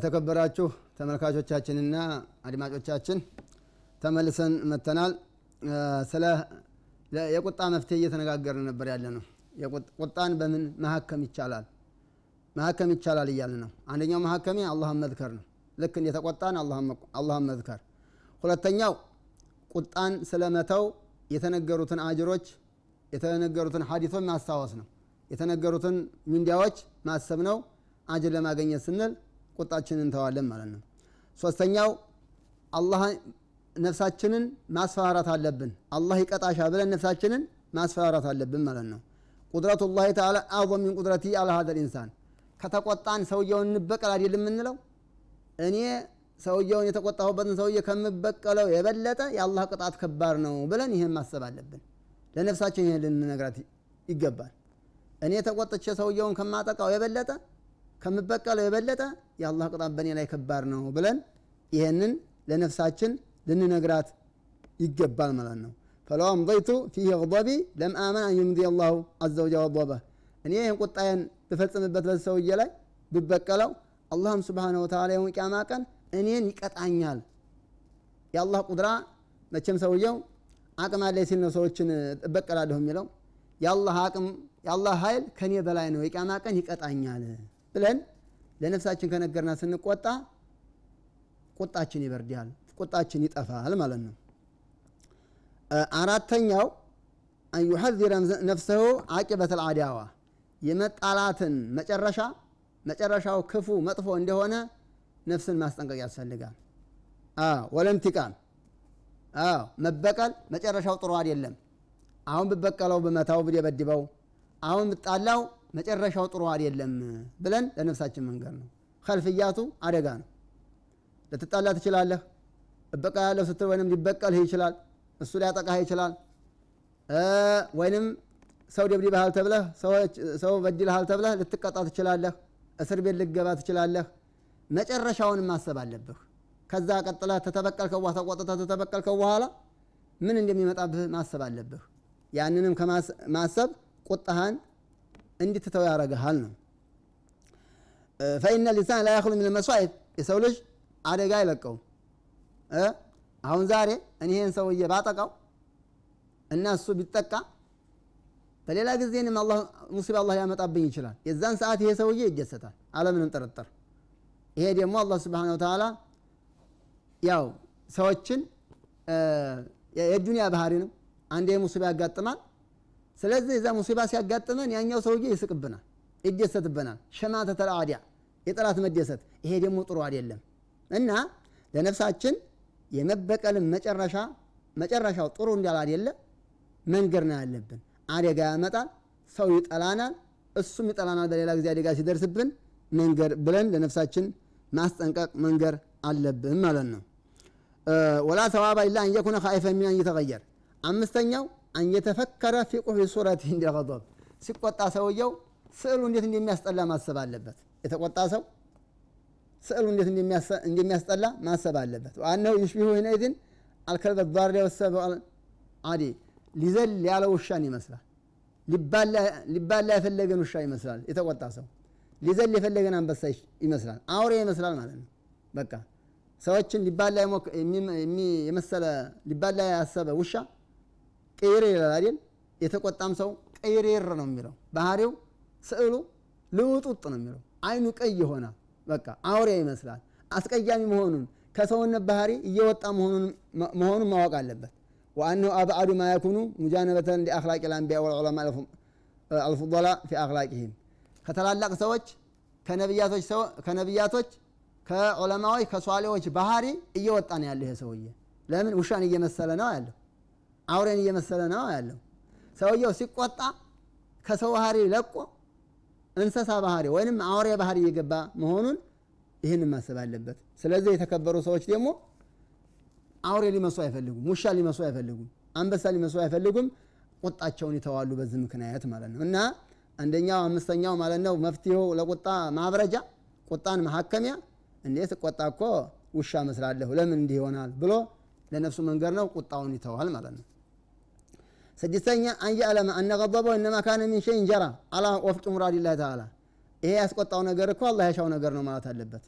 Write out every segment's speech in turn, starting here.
የተከበራችሁ ተመልካቾቻችንና አድማጮቻችን ተመልሰን መተናል። ስለ የቁጣ መፍትሄ እየተነጋገርን ነበር ያለ ነው። ቁጣን በምን መሀከም ይቻላል መሀከም ይቻላል እያለ ነው። አንደኛው መሀከሜ አላህን መዝከር ነው። ልክ እንደተቆጣን አላህን መዝከር። ሁለተኛው ቁጣን ስለመተው የተነገሩትን አጅሮች የተነገሩትን ሀዲቶች ማስታወስ ነው። የተነገሩትን ሚንዲያዎች ማሰብ ነው። አጅር ለማገኘት ስንል ቁጣችንን እንተዋለን ማለት ነው። ሶስተኛው አላህ ነፍሳችንን ማስፈራራት አለብን። አላህ ይቀጣሻ ብለን ነፍሳችንን ማስፈራራት አለብን ማለት ነው። ቁድረቱ ላህ ተዓላ አዕظም ሚን ቁድረቲ አላ ኢንሳን ከተቆጣን ሰውየውን እንበቀል አይደል የምንለው እኔ ሰውየውን የተቆጣሁበትን ሰውዬ ከምበቀለው የበለጠ የአላህ ቅጣት ከባድ ነው ብለን ይህን ማሰብ አለብን። ለነፍሳችን ይህን ልንነግራት ይገባል። እኔ ተቆጥቼ ሰውየውን ከማጠቃው የበለጠ ከምበቀለው የበለጠ የአላህ ቅጣት በእኔ ላይ ከባድ ነው ብለን ይህንን ለነፍሳችን ልንነግራት ይገባል ማለት ነው። ፈለው አምضይቱ ፊህ غضቢ ለም አመን አን ዩምዲ አላሁ አዘ ወጀል غضበህ እኔ ይህን ቁጣዬን ብፈጽምበት በዚህ ሰውዬ ላይ ብበቀለው አላህም ስብሓነሁ ወተዓላ የውም ቂያማ ቀን እኔን ይቀጣኛል። የአላህ ቁድራ መቼም ሰውየው አቅም አለ ሲል ነው ሰዎችን እበቀላለሁ የሚለው። የአላህ አቅም የአላህ ኃይል ከእኔ በላይ ነው፣ የቂያማ ቀን ይቀጣኛል። ብለን ለነፍሳችን ከነገርና ስንቆጣ ቁጣችን ይበርዳል፣ ቁጣችን ይጠፋል ማለት ነው። አራተኛው አን ዩሐዚረ ነፍሰሁ አቂበት አልአዳዋ የመጣላትን መጨረሻ መጨረሻው ክፉ መጥፎ እንደሆነ ነፍስን ማስጠንቀቅ ያስፈልጋል። ወለንቲቃም መበቀል መጨረሻው ጥሩ አይደለም። አሁን ብበቀለው ብመታው ብደበድበው አሁን ብጣላው መጨረሻው ጥሩ አይደለም ብለን ለነፍሳችን መንገር ነው። ከልፍያቱ አደጋ ነው። ልትጣላ ትችላለህ። እበቀላለሁ ስትል ወይንም ሊበቀልህ ይችላል። እሱ ሊያጠቃህ ይችላል። ወይንም ሰው ደብድበሃል ተብለህ ሰው በድልሃል ተብለህ ልትቀጣ ትችላለህ። እስር ቤት ልገባ ትችላለህ። መጨረሻውን ማሰብ አለብህ። ከዛ ቀጥለህ ተተበቀልከው ተቆጥተህ ተተበቀልከው በኋላ ምን እንደሚመጣብህ ማሰብ አለብህ። ያንንም ከማሰብ ቁጣህን እንድትተው ያደርግሃል ነው። ፈኢነ ሊንሳን ላ ያክሉ ሚን መስዋዕት የሰው ልጅ አደጋ አይለቀውም። አሁን ዛሬ እኔ ይህን ሰውዬ ባጠቃው እና እሱ ቢጠቃ በሌላ ጊዜንም ሙሲባ አላህ ሊያመጣብኝ ይችላል። የዛን ሰዓት ይሄ ሰውዬ ይደሰታል አለምንም ጥርጥር። ይሄ ደግሞ አላህ ስብሓነሁ ወተዓላ ያው ሰዎችን የዱንያ ባህሪ ነው። አንዴ ሙሲባ ያጋጥማል። ስለዚህ እዛ ሙሲባ ሲያጋጥመን ያኛው ሰውዬ ይስቅብናል፣ ይደሰትብናል። ሸማተተል አዕዳ የጠላት መደሰት፣ ይሄ ደግሞ ጥሩ አይደለም እና ለነፍሳችን የመበቀልን መጨረሻ መጨረሻው ጥሩ እንዳል አይደለ መንገር ነው ያለብን። አደጋ ያመጣል፣ ሰው ይጠላናል፣ እሱም ይጠላናል። በሌላ ጊዜ አደጋ ሲደርስብን መንገር ብለን ለነፍሳችን ማስጠንቀቅ መንገር አለብን ማለት ነው። ወላ ተዋባ ኢላ አን የኩነ ኻኢፈ ሚን አን የተቀየር። አምስተኛው አን የተፈከረ ፊ ቁሑፊ ሱረት እንደገضብ ሲቆጣ ሰውየው ስዕሉ እንዴት እንደሚያስጠላ ማሰብ አለበት። የተቆጣ ሰው ስዕሉ እንዴት እንደሚያስጠላ ማሰብ አለበት። ዋናው ዩሽቢሁ ሂነኢዝን አልከልበ ዳር ወሰብ አዲ ሊዘል ያለ ውሻን ይመስላል። ሊባላ የፈለገን ውሻ ይመስላል። የተቆጣ ሰው ሊዘል የፈለገን አንበሳ ይመስላል። አውሬ ይመስላል ማለት ነው። በቃ ሰዎችን ሊባላ የመሰለ ሊባላ ያሰበ ውሻ ቅይር ይላል አይደል? የተቆጣም ሰው ቅይሬር ነው የሚለው ባህሪው፣ ስዕሉ ልውጡጥ ነው የሚለው አይኑ ቀይ ይሆናል። በቃ አውሬ ይመስላል። አስቀያሚ መሆኑን ከሰውነት ባህሪ እየወጣ መሆኑን ማወቅ አለበት። ወአነሁ አብዓዱ ማ የኩኑ ሙጃነበተን ሊአክላቅ ልአንቢያ ወልዑለማ አልፉضላ ፊ አክላቅህም ከታላላቅ ሰዎች ከነቢያቶች ከዑለማዎች ከሷሌዎች ባህሪ እየወጣ ነው ያለው ይሄ ሰውዬ። ለምን ውሻን እየመሰለ ነው ያለው፣ አውሬን እየመሰለ ነው ያለው። ሰውየው ሲቆጣ ከሰው ባህሪ ለቆ እንስሳ ባህሪ ወይንም አውሬ ባህሪ እየገባ መሆኑን ይህን ማሰብ አለበት። ስለዚህ የተከበሩ ሰዎች ደግሞ አውሬ ሊመሱ አይፈልጉም፣ ውሻ ሊመሱ አይፈልጉም፣ አንበሳ ሊመሱ አይፈልጉም። ቁጣቸውን ይተዋሉ በዚህ ምክንያት ማለት ነው። እና አንደኛው አምስተኛው ማለት ነው መፍትሄው ለቁጣ ማብረጃ ቁጣን መሀከሚያ እንዴት ቆጣ እኮ ውሻ መስላለሁ ለምን እንዲህ ይሆናል ብሎ ለነፍሱ መንገድ ነው። ቁጣውን ይተዋል ማለት ነው። ስድስተኛ አንየዕለመ አነ ገضበው እነማ ካነ ሚን ሸይን ጀራ አላ ወፍቅ ሙራዲላህ ተዓላ ይሄ ያስቆጣው ነገር እኮ አላህ ያሻው ነገር ነው ማለት አለበት።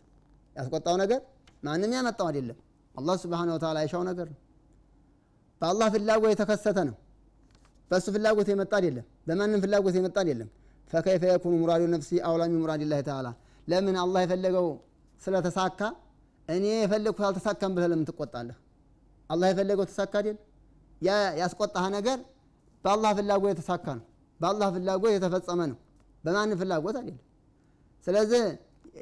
ያስቆጣው ነገር ማንም ያመጣው አይደለም። አላህ ስብሓነሁ ወተዓላ ያሻው ነገር ነው። በአላህ ፍላጎት የተከሰተ ነው። በእሱ ፍላጎት የመጣ አይደለም። በማንም ፍላጎት የመጣ አይደለም። ፈከይፈ የኩኑ ሙራዱ ነፍሲ አውላ ሚን ሙራዲላሂ ተዓላ። ለምን አላህ የፈለገው ስለተሳካ እኔ የፈለግኩት አልተሳካም ብለህ ለምን ትቆጣለህ? አላህ የፈለገው ተሳካ አይደል? ያስቆጣህ ነገር በአላህ ፍላጎት የተሳካ ነው። በአላህ ፍላጎት የተፈጸመ ነው። በማንም ፍላጎት አይደለም። ስለዚህ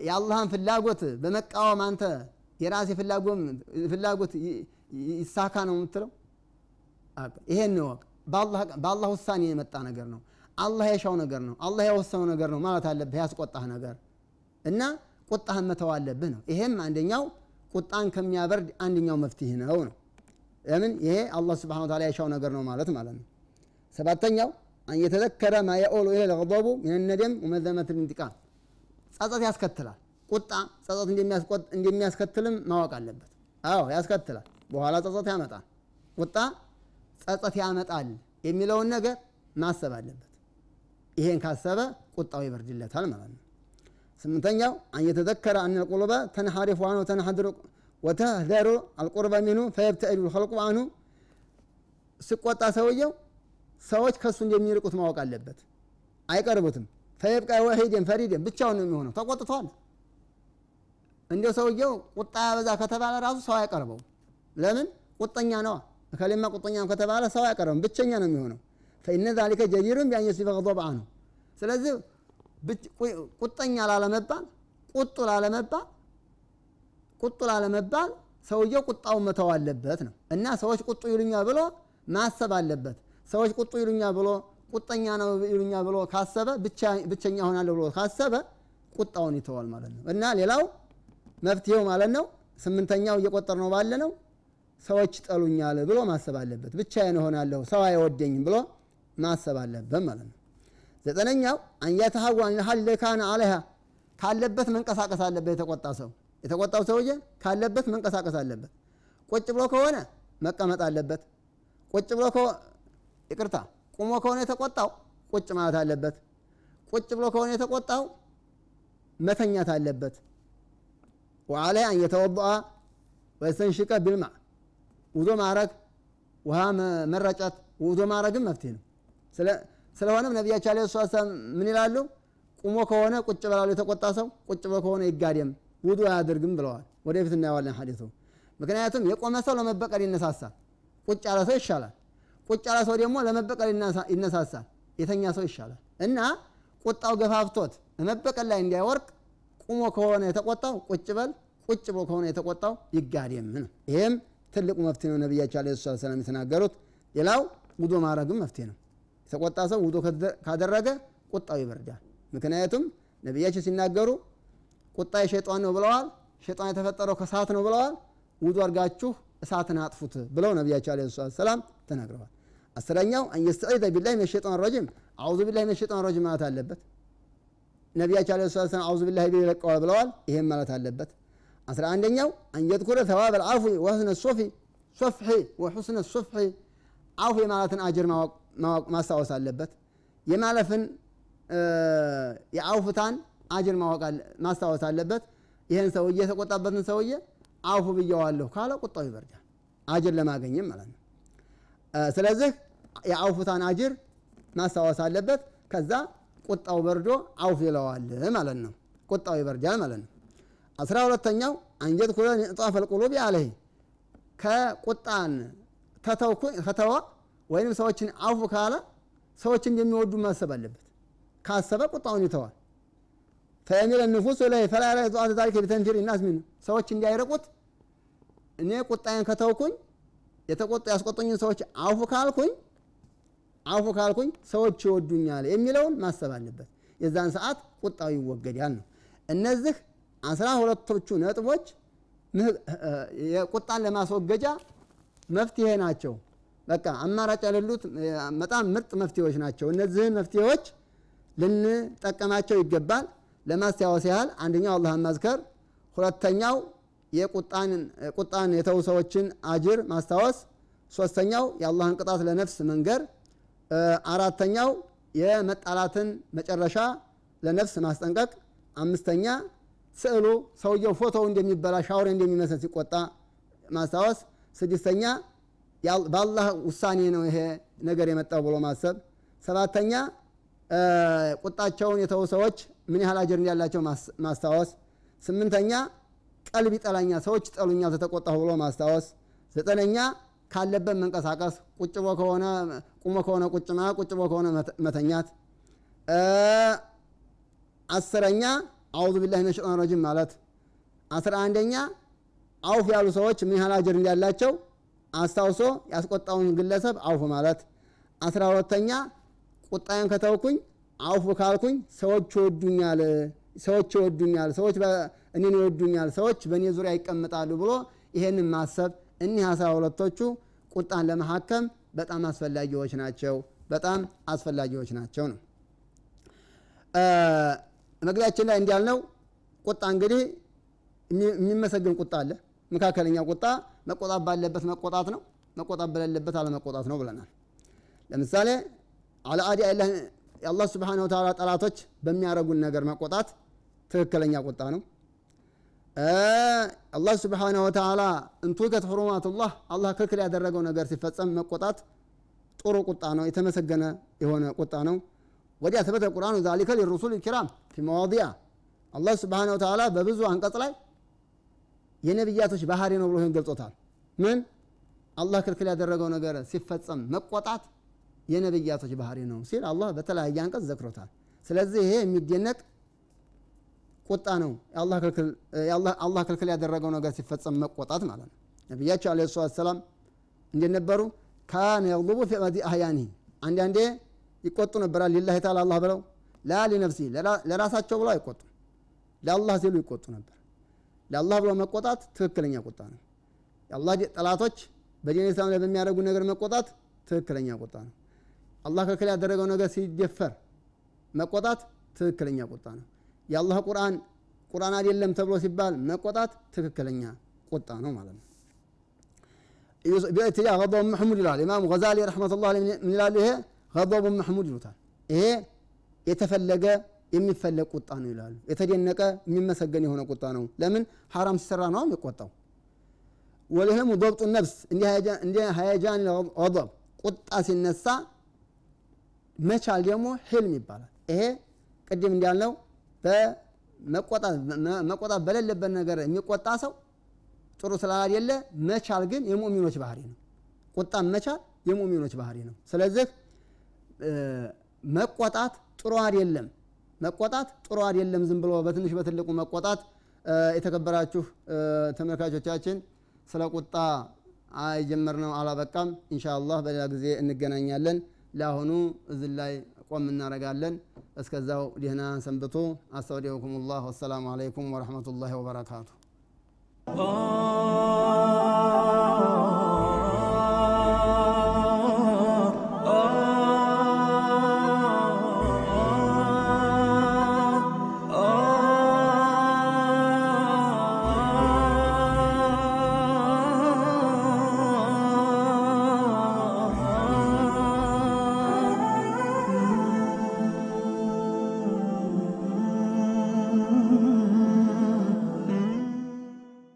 የአላህን ፍላጎት በመቃወም አንተ የራሴ ፍላጎት ይሳካ ነው የምትለው ይሄን ወቅ በአላህ ውሳኔ የመጣ ነገር ነው። አላህ የሻው ነገር ነው። አላህ የወሰነው ነገር ነው ማለት አለብህ። ያስቆጣህ ነገር እና ቁጣህን መተው አለብህ ነው። ይሄም አንደኛው ቁጣን ከሚያበርድ አንደኛው መፍትሄ ነው ነው ለምን ይሄ አላህ ስብሐነሁ ወተዓላ የሻው ነገር ነው ማለት ማለት ነው። ሰባተኛው አን የተዘከረ ማ የኦሉ ኢለል ገضቡ ሚን ወመዘመት ልንቲቃም ጸጸት ያስከትላል። ቁጣ ጸጸት እንደሚያስከትልም ማወቅ አለበት። አዎ ያስከትላል። በኋላ ጸጸት ያመጣል። ቁጣ ጸጸት ያመጣል የሚለውን ነገር ማሰብ አለበት። ይሄን ካሰበ ቁጣው ይበርድለታል ማለት ነው። ስምንተኛው አን የተዘከረ አነ ልቁሉበ ተንሐሪፍ አንሁ ተንሐድሩ ወተህደሩ አልቁርበ ሚንሁ ፈየብተዒዱ ልኸልቁ አንሁ ሲቆጣ ሰውየው ሰዎች ከእሱ እንደሚርቁት ማወቅ አለበት። አይቀርቡትም። ፈየብቃ ወሒደን ፈሪደን ብቻውን ነው የሚሆነው። ተቆጥቷል። እንዲያው ሰውየው ቁጣ ያበዛ ከተባለ ራሱ ሰው አይቀርበው። ለምን? ቁጠኛ ነዋ። እከሌማ ቁጠኛ ከተባለ ሰው አይቀርበም፣ ብቸኛ ነው የሚሆነው። ፈኢነ ዛሊከ ጀዲሩን ቢአን የሲፈ አንሁ። ስለዚህ ቁጠኛ ላለመባል ቁጡ ላለመባል ቁጡ ላለመባል ሰውየው ቁጣውን መተው አለበት ነው እና ሰዎች ቁጡ ይሉኛ ብሎ ማሰብ አለበት። ሰዎች ቁጡ ይሉኛ ብሎ ቁጠኛ ነው ይሉኛ ብሎ ካሰበ ብቸኛ ሆናለሁ ብሎ ካሰበ ቁጣውን ይተዋል ማለት ነው። እና ሌላው መፍትሄው ማለት ነው ስምንተኛው እየቆጠር ነው ባለ ነው ሰዎች ጠሉኛል ብሎ ማሰብ አለበት። ብቻዬን እሆናለሁ ሰው አይወደኝም ብሎ ማሰብ አለበት ማለት ነው። ዘጠነኛው አንየተሀዋን ልሀል ካነ ካለበት መንቀሳቀስ አለበት። የተቆጣ ሰው የተቆጣው ሰውዬ ካለበት መንቀሳቀስ አለበት። ቁጭ ብሎ ከሆነ መቀመጥ አለበት። ቁጭ ብሎ ይቅርታ ቁሞ ከሆነ የተቆጣው ቁጭ ማለት አለበት። ቁጭ ብሎ ከሆነ የተቆጣው መተኛት አለበት። ወዓለይ አን የተወضአ ወየስተንሽቀ ቢልማ ውዶ ማድረግ ውሃ መረጨት ውዶ ማድረግም መፍትሄ ነው። ስለሆነም ነቢያችን ዓለይሂ ሰላቱ ምን ይላሉ? ቁሞ ከሆነ ቁጭ ብላሉ የተቆጣ ሰው ቁጭ ብሎ ከሆነ ይጋደም ውዱ አያደርግም ብለዋል። ወደፊት እናየዋለን ሐዲሱ። ምክንያቱም የቆመ ሰው ለመበቀል ይነሳሳል፣ ቁጭ ያለ ሰው ይሻላል። ቁጭ ያለ ሰው ደግሞ ለመበቀል ይነሳሳል፣ የተኛ ሰው ይሻላል። እና ቁጣው ገፋፍቶት ለመበቀል ላይ እንዳይወርቅ ቁሞ ከሆነ የተቆጣው ቁጭ በል፣ ቁጭ ብሎ ከሆነ የተቆጣው ይጋደም ነው። ይህም ትልቁ መፍትሄ ነው ነቢያችን ዓለይሂ ሰላቱ ወሰላም የተናገሩት። ሌላው ውዶ ማድረግም መፍትሄ ነው። የተቆጣ ሰው ውዶ ካደረገ ቁጣው ይበርዳል። ምክንያቱም ነቢያችን ሲናገሩ ቁጣ የሸይጣን ነው ብለዋል። ሸይጣን የተፈጠረው ከእሳት ነው ብለዋል። ውዱ አድርጋችሁ እሳትን አጥፉት ብለው ነቢያቸው عليه وسلم ተናግረዋል። አስረኛው أن يستعيذ بالله من الشيطان الرجيم أعوذ بالله من الشيطان الرجيم ማለት አለበት። ነቢያቸው عليه الصلاة والسلام أعوذ بالله ቢለው ይለቀዋል ብለዋል። ይሄም ማለት አለበት። አስራ አንደኛው أن يذكر ثواب العفو وحسن الصف الصفح وحسن الصفح አፉ የማለትን أجر ማስታወስ አለበት። የማለፍን የአውፍታን አጅር ማስታወስ አለበት። ይህን ሰውዬ የተቆጣበትን ሰውዬ አውፉ ብየዋለሁ ካለ ቁጣው ይበርዳል፣ አጅር ለማገኘም ማለት ነው። ስለዚህ የአውፍታን አጅር ማስታወስ አለበት። ከዛ ቁጣው በርዶ አውፍ ይለዋል ማለት ነው። ቁጣው ይበርዳል ማለት ነው። አስራ ሁለተኛው አንጀት ኩለ ንጣፈ ልቁሉብ አለህ ከቁጣን ከተወ ወይም ሰዎችን አውፉ ካለ ሰዎች እንደሚወዱ ማሰብ አለበት። ካሰበ ቁጣውን ይተዋል። ፈየሚለ ንፉስ ላይ ፈላላ ጧት ዛሊከ ቢተንፊር ናስ ሰዎች እንዳይረቁት እኔ ቁጣዬን ከተውኩኝ የተቆጡ ያስቆጡኝን ሰዎች አውፉ ካልኩኝ አውፉ ካልኩኝ ሰዎች ይወዱኛል የሚለውን ማሰብ አለበት። የዛን ሰዓት ቁጣው ይወገዳል ነው። እነዚህ አስራ ሁለቶቹ ነጥቦች የቁጣን ለማስወገጃ መፍትሄ ናቸው። በቃ አማራጭ የሌሉት በጣም ምርጥ መፍትሄዎች ናቸው። እነዚህን መፍትሄዎች ልንጠቀማቸው ይገባል። ለማስታወስ ያህል አንደኛው አላህን ማዝከር፣ ሁለተኛው የቁጣን የተው ሰዎችን አጅር ማስታወስ፣ ሶስተኛው የአላህን ቅጣት ለነፍስ መንገር፣ አራተኛው የመጣላትን መጨረሻ ለነፍስ ማስጠንቀቅ፣ አምስተኛ ስዕሉ ሰውየው ፎቶው እንደሚበላ ሻውሬ እንደሚመስል ሲቆጣ ማስታወስ። ስድስተኛ በአላህ ውሳኔ ነው ይሄ ነገር የመጣው ብሎ ማሰብ። ሰባተኛ ቁጣቸውን የተው ሰዎች ምን ያህል አጀር እንዳላቸው ማስታወስ። ስምንተኛ ቀልብ ይጠላኛል፣ ሰዎች ይጠሉኛል ተተቆጣሁ ብሎ ማስታወስ። ዘጠነኛ ካለበት መንቀሳቀስ፣ ቁጭ ከሆነ ቁሞ ከሆነ ቁጭ ማለት፣ ከሆነ መተኛት። አስረኛ አዑዙ ቢላሂ ሚነ ረጂም ማለት። አስራ አንደኛ አውፍ ያሉ ሰዎች ምን ያህል አጀር እንዳላቸው አስታውሶ ያስቆጣውን ግለሰብ አውፍ ማለት። አስራ ሁለተኛ ቁጣዬን ከተውኩኝ አውፍ ካልኩኝ ሰዎች ይወዱኛል፣ ሰዎች ይወዱኛል፣ ሰዎች እኔን ይወዱኛል፣ ሰዎች በእኔ ዙሪያ ይቀመጣሉ ብሎ ይሄንን ማሰብ። እኒህ አስራ ሁለቶቹ ቁጣን ለመሐከም በጣም አስፈላጊዎች ናቸው። በጣም አስፈላጊዎች ናቸው ነው። መግቢያችን ላይ እንዲያልነው ቁጣ እንግዲህ የሚመሰግን ቁጣ አለ። መካከለኛ ቁጣ መቆጣት ባለበት መቆጣት ነው፣ መቆጣት በሌለበት አለመቆጣት ነው ብለናል። ለምሳሌ አልአዲ የአላህ ስብሓነሁ ወተዓላ ጠላቶች በሚያደርጉን ነገር መቆጣት ትክክለኛ ቁጣ ነው። አላህ ስብሓነሁ ወተዓላ እንቱከት ሁሩማቱላህ አላህ ክልክል ያደረገው ነገር ሲፈጸም መቆጣት ጥሩ ቁጣ ነው፣ የተመሰገነ የሆነ ቁጣ ነው። ወዲያ ተበተ ቁርአኑ ዛሊከ ሊሩሱል ኪራም ፊ መዋዲያ አላህ ስብሓነሁ ወተዓላ በብዙ አንቀጽ ላይ የነቢያቶች ባህሪ ነው ብሎ ገልጾታል። ምን አላህ ክልክል ያደረገው ነገር ሲፈጸም መቆጣት የነቢያቶች ባህሪ ነው ሲል አላህ በተለያየ አንቀጽ ዘክሮታል። ስለዚህ ይሄ የሚደነቅ ቁጣ ነው። አላህ ክልክል ያደረገው ነገር ሲፈጸም መቆጣት ማለት ነው። ነቢያቸው ዓለይሂ ሰላቱ ወሰላም እንዴት? ካነ የግቡ ፊ መዲ አህያኒ አንዳንዴ ይቆጡ ነበራል። ሊላሂ ተዓላ አላህ ብለው ላ ሊነፍሲ ለራሳቸው ብለው አይቆጡም፣ ለአላህ ሲሉ ይቆጡ ነበር። ለአላህ ብሎ መቆጣት ትክክለኛ ቁጣ ነው። የአላህ ጠላቶች በዲን ኢስላም ላይ በሚያደርጉ ነገር መቆጣት ትክክለኛ ቁጣ ነው። አላህ ከክል ያደረገው ነገር ሲደፈር መቆጣት ትክክለኛ ቁጣ ነው። የአላህ ቁርአን ቁርአን አይደለም ተብሎ ሲባል መቆጣት ትክክለኛ ቁጣ ነው ማለት ነው። ብእትያ ገضቡ መሕሙድ ይላል። ኢማም ገዛሊ ረሕመት ላ ምን ይላሉ ይሄ ገضቡ መሕሙድ ይሉታል። ይሄ የተፈለገ የሚፈለግ ቁጣ ነው ይላሉ። የተደነቀ የሚመሰገን የሆነ ቁጣ ነው። ለምን? ሐራም ሲሰራ ነው የሚቆጣው። ወልህሙ ضብጡ ነፍስ እንዲህ ሀያጃን ገضብ ቁጣ ሲነሳ መቻል ደግሞ ህልም ይባላል። ይሄ ቅድም እንዳልነው መቆጣት በሌለበት ነገር የሚቆጣ ሰው ጥሩ ስላላደለ መቻል ግን የሙእሚኖች ባህሪ ነው። ቁጣን መቻል የሙእሚኖች ባህሪ ነው። ስለዚህ መቆጣት ጥሩ አይደለም። መቆጣት ጥሩ አይደለም። ዝም ብሎ በትንሽ በትልቁ መቆጣት። የተከበራችሁ ተመልካቾቻችን ስለ ቁጣ የጀመርነው አላበቃም። ኢንሻአላህ በሌላ ጊዜ እንገናኛለን። ለአሁኑ እዚህ ላይ ቆም እናደርጋለን። እስከዛው ደህና ሰንብቱ። አስተውዲዑኩም ላህ ወሰላሙ አለይኩም ወረሕመቱላሂ ወበረካቱ።